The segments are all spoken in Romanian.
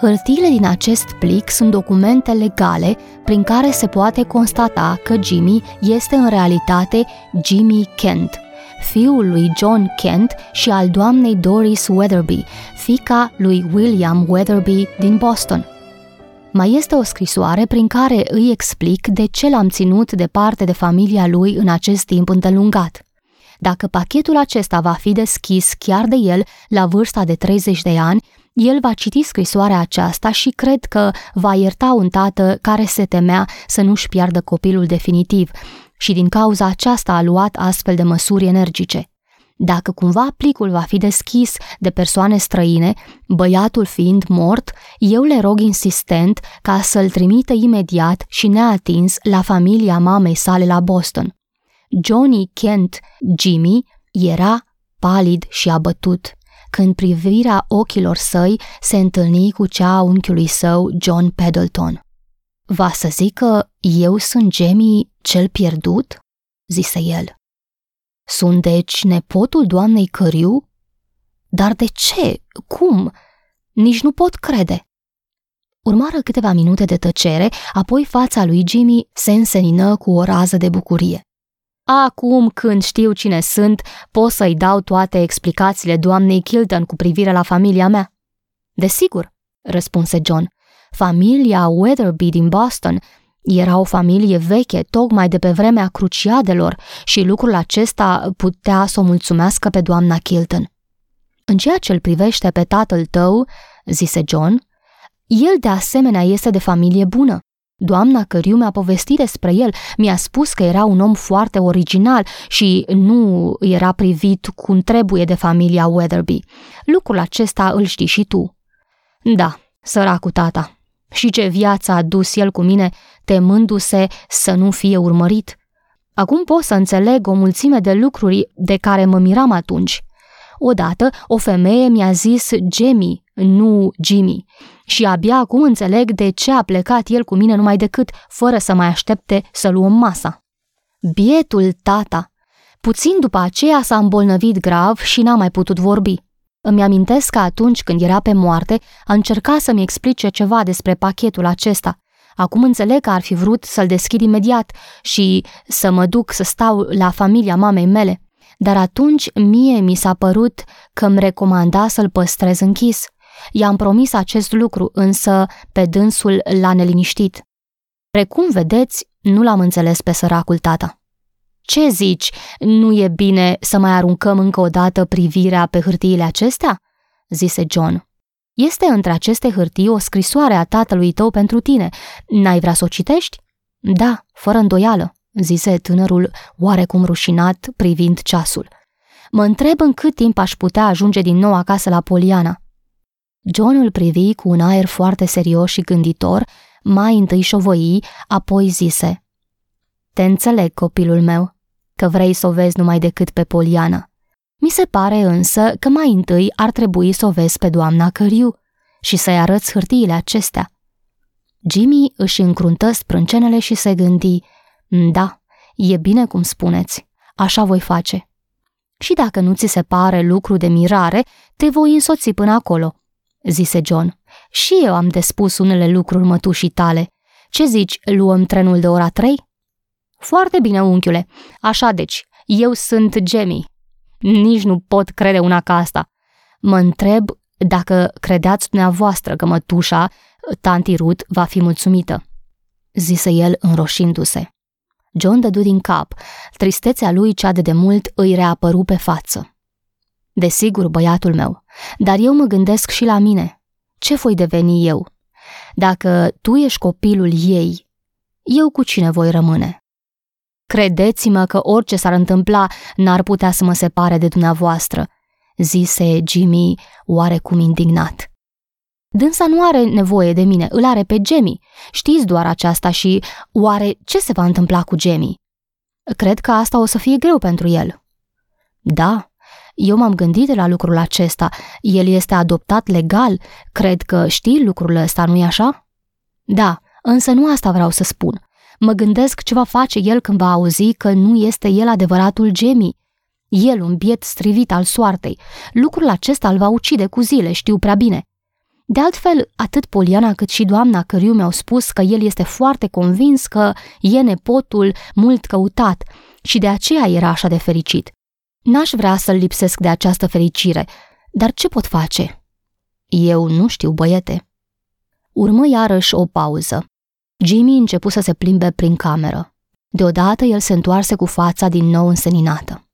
Hârtiile din acest plic sunt documente legale prin care se poate constata că Jimmy este în realitate Jimmy Kent, fiul lui John Kent și al doamnei Doris Weatherby, fica lui William Weatherby din Boston. Mai este o scrisoare prin care îi explic de ce l-am ținut departe de familia lui în acest timp îndelungat. Dacă pachetul acesta va fi deschis chiar de el la vârsta de 30 de ani, el va citi scrisoarea aceasta și cred că va ierta un tată care se temea să nu-și piardă copilul definitiv și din cauza aceasta a luat astfel de măsuri energice. Dacă cumva plicul va fi deschis de persoane străine, băiatul fiind mort, eu le rog insistent ca să-l trimită imediat și neatins la familia mamei sale la Boston. Johnny Kent, Jimmy, era palid și abătut când privirea ochilor săi se întâlni cu cea a unchiului său, John Pendleton. Va să zic că eu sunt Jamie cel pierdut? zise el. Sunt deci nepotul doamnei Căriu? Dar de ce? Cum? Nici nu pot crede. Urmară câteva minute de tăcere, apoi fața lui Jimmy se însenină cu o rază de bucurie. Acum, când știu cine sunt, pot să-i dau toate explicațiile doamnei Kilton cu privire la familia mea. Desigur, răspunse John. Familia Weatherby din Boston era o familie veche, tocmai de pe vremea cruciadelor și lucrul acesta putea să o mulțumească pe doamna Kilton. În ceea ce îl privește pe tatăl tău, zise John, el de asemenea este de familie bună. Doamna Căriu mi-a povestit despre el, mi-a spus că era un om foarte original și nu era privit cum trebuie de familia Weatherby. Lucrul acesta îl știi și tu. Da, săracul tata. Și ce viață a dus el cu mine, temându-se să nu fie urmărit. Acum pot să înțeleg o mulțime de lucruri de care mă miram atunci. Odată, o femeie mi-a zis Jamie, nu Jimmy, și abia acum înțeleg de ce a plecat el cu mine numai decât, fără să mai aștepte să luăm masa. Bietul tata! Puțin după aceea s-a îmbolnăvit grav și n-a mai putut vorbi. Îmi amintesc că atunci când era pe moarte, a încercat să-mi explice ceva despre pachetul acesta. Acum înțeleg că ar fi vrut să-l deschid imediat și să mă duc să stau la familia mamei mele. Dar atunci mie mi s-a părut că îmi recomanda să-l păstrez închis – I-am promis acest lucru, însă pe dânsul l-a neliniștit. Precum vedeți, nu l-am înțeles pe săracul tata. Ce zici, nu e bine să mai aruncăm încă o dată privirea pe hârtiile acestea? zise John. Este între aceste hârtii o scrisoare a tatălui tău pentru tine. N-ai vrea să o citești? Da, fără îndoială, zise tânărul oarecum rușinat privind ceasul. Mă întreb în cât timp aș putea ajunge din nou acasă la Poliana. John îl privi cu un aer foarte serios și gânditor, mai întâi șovăi, apoi zise Te înțeleg, copilul meu, că vrei să o vezi numai decât pe Poliana. Mi se pare însă că mai întâi ar trebui să o vezi pe doamna Căriu și să-i arăți hârtiile acestea. Jimmy își încruntă sprâncenele și se gândi, da, e bine cum spuneți, așa voi face. Și dacă nu ți se pare lucru de mirare, te voi însoți până acolo zise John. Și eu am de spus unele lucruri mătușii tale. Ce zici, luăm trenul de ora trei? Foarte bine, unchiule. Așa deci, eu sunt Jamie. Nici nu pot crede una ca asta. Mă întreb dacă credeați dumneavoastră că mătușa, tanti Ruth, va fi mulțumită. Zise el înroșindu-se. John dădu din cap. Tristețea lui cea de demult îi reapăru pe față. Desigur, băiatul meu, dar eu mă gândesc și la mine. Ce voi deveni eu? Dacă tu ești copilul ei, eu cu cine voi rămâne? Credeți-mă că orice s-ar întâmpla n-ar putea să mă separe de dumneavoastră, zise Jimmy oarecum indignat. Dânsa nu are nevoie de mine, îl are pe Jamie. Știți doar aceasta și oare ce se va întâmpla cu Jamie? Cred că asta o să fie greu pentru el. Da, eu m-am gândit la lucrul acesta. El este adoptat legal. Cred că știi lucrul ăsta, nu-i așa? Da, însă nu asta vreau să spun. Mă gândesc ce va face el când va auzi că nu este el adevăratul Jamie. El, un biet strivit al soartei. Lucrul acesta îl va ucide cu zile, știu prea bine. De altfel, atât Poliana cât și doamna Căriu mi-au spus că el este foarte convins că e nepotul mult căutat și de aceea era așa de fericit. N-aș vrea să-l lipsesc de această fericire, dar ce pot face? Eu nu știu, băiete. Urmă iarăși o pauză. Jimmy începu să se plimbe prin cameră. Deodată el se întoarse cu fața din nou înseninată.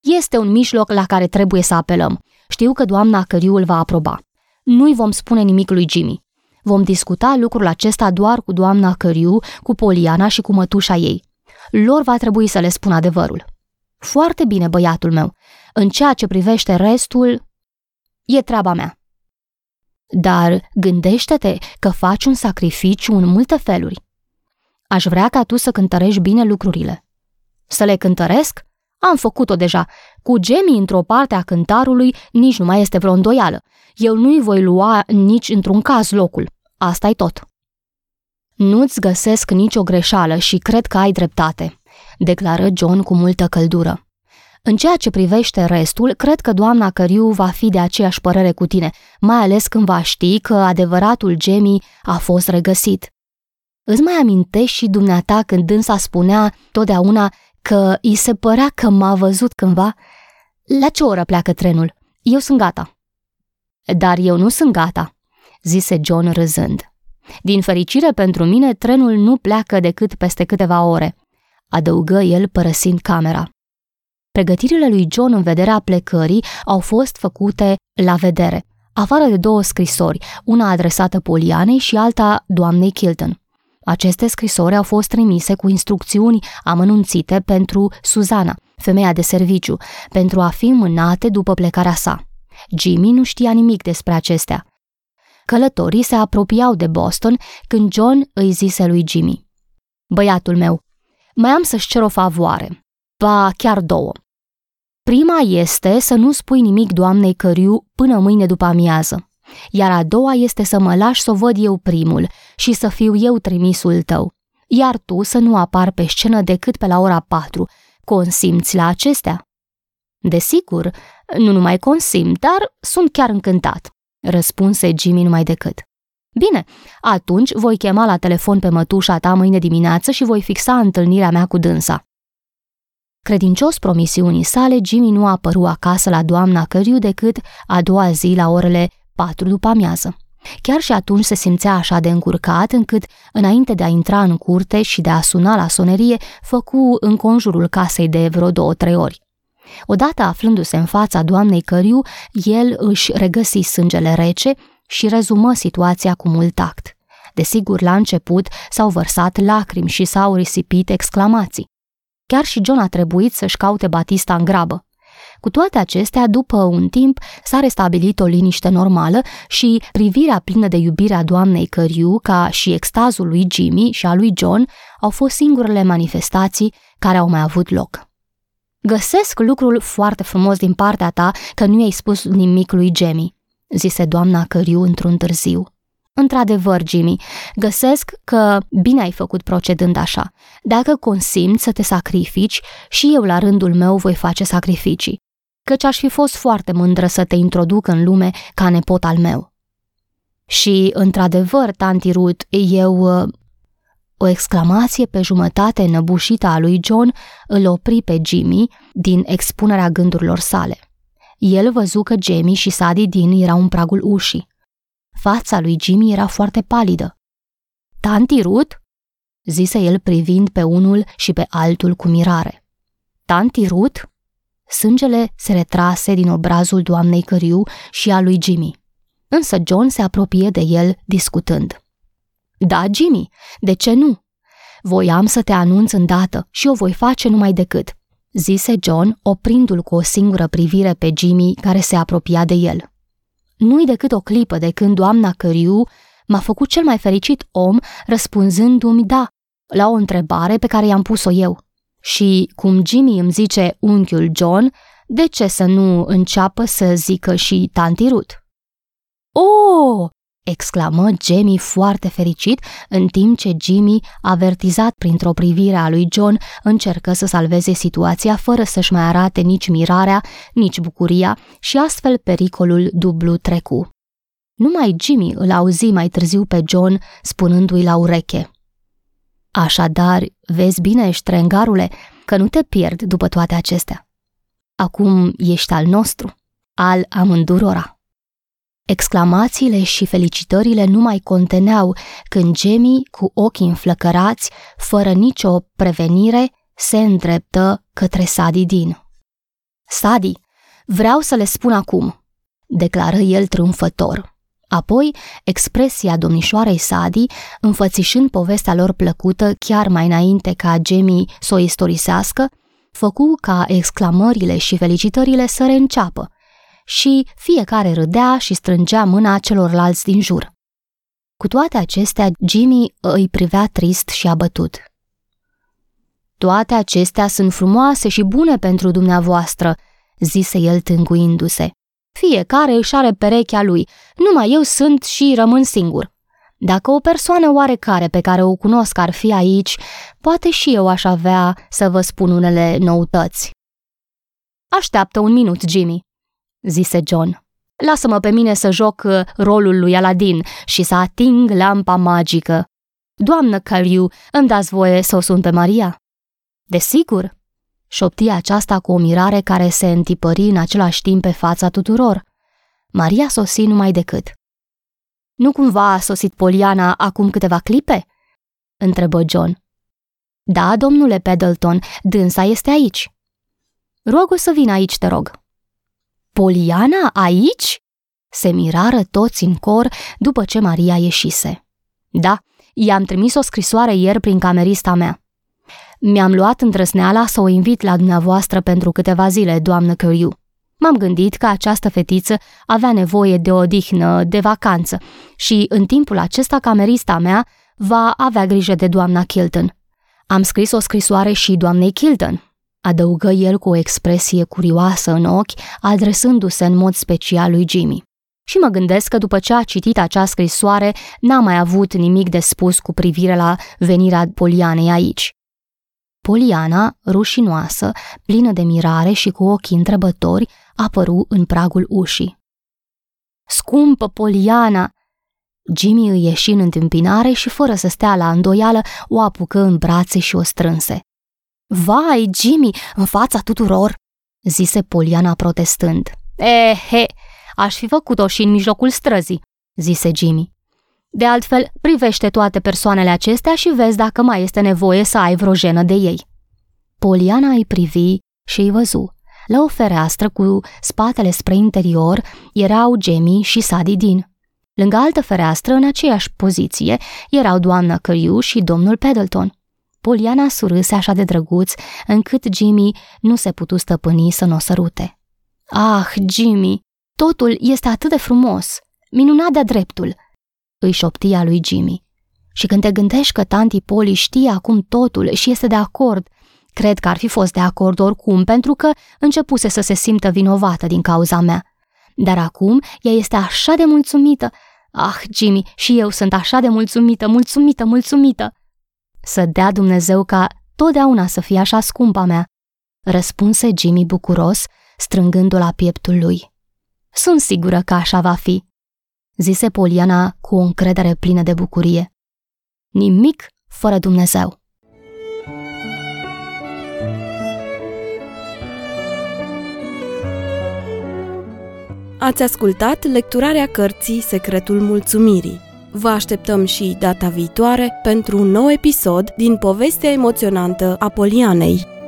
Este un mijloc la care trebuie să apelăm. Știu că doamna Căriu îl va aproba. Nu-i vom spune nimic lui Jimmy. Vom discuta lucrul acesta doar cu doamna Căriu, cu Poliana și cu mătușa ei. Lor va trebui să le spun adevărul. Foarte bine, băiatul meu. În ceea ce privește restul, e treaba mea. Dar gândește-te că faci un sacrificiu în multe feluri. Aș vrea ca tu să cântărești bine lucrurile. Să le cântăresc? Am făcut-o deja. Cu gemii într-o parte a cântarului nici nu mai este vreo îndoială. Eu nu-i voi lua nici într-un caz locul. asta e tot. Nu-ți găsesc nicio greșeală și cred că ai dreptate, declară John cu multă căldură. În ceea ce privește restul, cred că doamna Căriu va fi de aceeași părere cu tine, mai ales când va ști că adevăratul Jamie a fost regăsit. Îți mai amintești și dumneata când dânsa spunea totdeauna că îi se părea că m-a văzut cândva? La ce oră pleacă trenul? Eu sunt gata. Dar eu nu sunt gata, zise John râzând. Din fericire pentru mine, trenul nu pleacă decât peste câteva ore, adăugă el părăsind camera. Pregătirile lui John în vederea plecării au fost făcute la vedere, afară de două scrisori, una adresată Polianei și alta doamnei Kilton. Aceste scrisori au fost trimise cu instrucțiuni amănunțite pentru Suzana, femeia de serviciu, pentru a fi mânate după plecarea sa. Jimmy nu știa nimic despre acestea. Călătorii se apropiau de Boston când John îi zise lui Jimmy. Băiatul meu, mai am să-și cer o favoare. Ba, chiar două. Prima este să nu spui nimic doamnei Căriu până mâine după amiază, iar a doua este să mă lași să o văd eu primul și să fiu eu trimisul tău, iar tu să nu apar pe scenă decât pe la ora patru. Consimți la acestea? Desigur, nu numai consimt, dar sunt chiar încântat, răspunse Jimmy numai decât. Bine, atunci voi chema la telefon pe mătușa ta mâine dimineață și voi fixa întâlnirea mea cu dânsa. Credincios promisiunii sale, Jimmy nu a apărut acasă la doamna Căriu decât a doua zi la orele patru după amiază. Chiar și atunci se simțea așa de încurcat încât, înainte de a intra în curte și de a suna la sonerie, făcu în conjurul casei de vreo două-trei ori. Odată aflându-se în fața doamnei Căriu, el își regăsi sângele rece și rezumă situația cu mult tact. Desigur, la început s-au vărsat lacrimi și s-au risipit exclamații. Chiar și John a trebuit să-și caute Batista în grabă. Cu toate acestea, după un timp, s-a restabilit o liniște normală și privirea plină de iubire a doamnei Căriu, ca și extazul lui Jimmy și a lui John, au fost singurele manifestații care au mai avut loc. Găsesc lucrul foarte frumos din partea ta că nu i-ai spus nimic lui Jamie, zise doamna Căriu într-un târziu. Într-adevăr, Jimmy, găsesc că bine ai făcut procedând așa. Dacă consimți să te sacrifici, și eu la rândul meu voi face sacrificii. Căci aș fi fost foarte mândră să te introduc în lume ca nepot al meu. Și, într-adevăr, tanti Ruth, eu... Uh, o exclamație pe jumătate năbușită a lui John îl opri pe Jimmy din expunerea gândurilor sale. El văzu că Jamie și Sadie Dean erau în pragul ușii. Fața lui Jimmy era foarte palidă. Tanti Ruth? zise el privind pe unul și pe altul cu mirare. Tanti Ruth? Sângele se retrase din obrazul doamnei Căriu și a lui Jimmy. Însă John se apropie de el discutând. Da, Jimmy, de ce nu? Voiam să te anunț îndată și o voi face numai decât, zise John, oprindu-l cu o singură privire pe Jimmy care se apropia de el. nu-i decât o clipă de când doamna Căriu m-a făcut cel mai fericit om răspunzându-mi da la o întrebare pe care i-am pus-o eu. Și cum Jimmy îmi zice unchiul John, de ce să nu înceapă să zică și tanti Ruth? Oh! Exclamă Jamie foarte fericit, în timp ce Jimmy, avertizat printr-o privire a lui John, încercă să salveze situația fără să-și mai arate nici mirarea, nici bucuria și astfel pericolul dublu trecu. Numai Jimmy îl auzi mai târziu pe John spunându-i la ureche. Așadar, vezi bine, ștrengarule, că nu te pierd după toate acestea. Acum ești al nostru, al amândurora. Exclamațiile și felicitările nu mai conteneau când Jamie, cu ochii înflăcărați, fără nicio prevenire, se îndreptă către Sadi din. Sadi, vreau să le spun acum, declară el triumfător. Apoi, expresia domnișoarei Sadi, înfățișând povestea lor plăcută chiar mai înainte ca Jamie să o istorisească, făcu ca exclamările și felicitările să reînceapă și fiecare râdea și strângea mâna celorlalți din jur. Cu toate acestea, Jimmy îi privea trist și abătut. Toate acestea sunt frumoase și bune pentru dumneavoastră, zise el tânguindu-se. Fiecare își are perechea lui, numai eu sunt și rămân singur. Dacă o persoană oarecare pe care o cunosc ar fi aici, poate și eu aș avea să vă spun unele noutăți. Așteaptă un minut, Jimmy, zise John. Lasă-mă pe mine să joc uh, rolul lui Aladin și să ating lampa magică. Doamnă Cariu, îmi dați voie să o sun pe Maria? Desigur, șopti aceasta cu o mirare care se întipări în același timp pe fața tuturor. Maria sosi numai decât. Nu cumva a sosit Poliana acum câteva clipe? întrebă John. Da, domnule Pendleton, dânsa este aici. Rog să vină aici, te rog. Poliana aici? Se mirară toți în cor după ce Maria ieșise. Da, i-am trimis o scrisoare ieri prin camerista mea. Mi-am luat îndrăzneala să o invit la dumneavoastră pentru câteva zile, doamnă Curiu. M-am gândit că această fetiță avea nevoie de odihnă, de vacanță și în timpul acesta camerista mea va avea grijă de doamna Kilton. Am scris o scrisoare și doamnei Kilton, adăugă el cu o expresie curioasă în ochi, adresându-se în mod special lui Jimmy. Și mă gândesc că după ce a citit acea scrisoare, n-a mai avut nimic de spus cu privire la venirea Polianei aici. Poliana, rușinoasă, plină de mirare și cu ochii întrebători, apăru în pragul ușii. Scumpă Poliana! Jimmy îi ieși în întâmpinare și, fără să stea la îndoială, o apucă în brațe și o strânse. Vai, Jimmy, în fața tuturor!" zise Poliana protestând. Ehe, aș fi făcut-o și în mijlocul străzii, zise Jimmy. De altfel, privește toate persoanele acestea și vezi dacă mai este nevoie să ai vreo jenă de ei. Poliana îi privi și îi văzu. La o fereastră cu spatele spre interior erau Jamie și Sadie Dean. Lângă altă fereastră, în aceeași poziție, erau doamna Căriu și domnul Pendleton. Poliana surâse așa de drăguț, încât Jimmy nu se putu stăpâni să nu o sărute. Ah, Jimmy, totul este atât de frumos, minunat de-a dreptul, îi șoptia lui Jimmy. Și când te gândești că tanti Poli știe acum totul și este de acord, cred că ar fi fost de acord oricum, pentru că începuse să se simtă vinovată din cauza mea. Dar acum ea este așa de mulțumită. Ah, Jimmy, și eu sunt așa de mulțumită, mulțumită, mulțumită. Să dea Dumnezeu ca totdeauna să fie așa scumpa mea, răspunse Jimmy bucuros, strângându-o la pieptul lui. Sunt sigură că așa va fi, zise Poliana cu o încredere plină de bucurie. Nimic fără Dumnezeu. Ați ascultat lecturarea cărții Secretul Mulțumirii Vă așteptăm și data viitoare pentru un nou episod din povestea emoționantă a Polianei.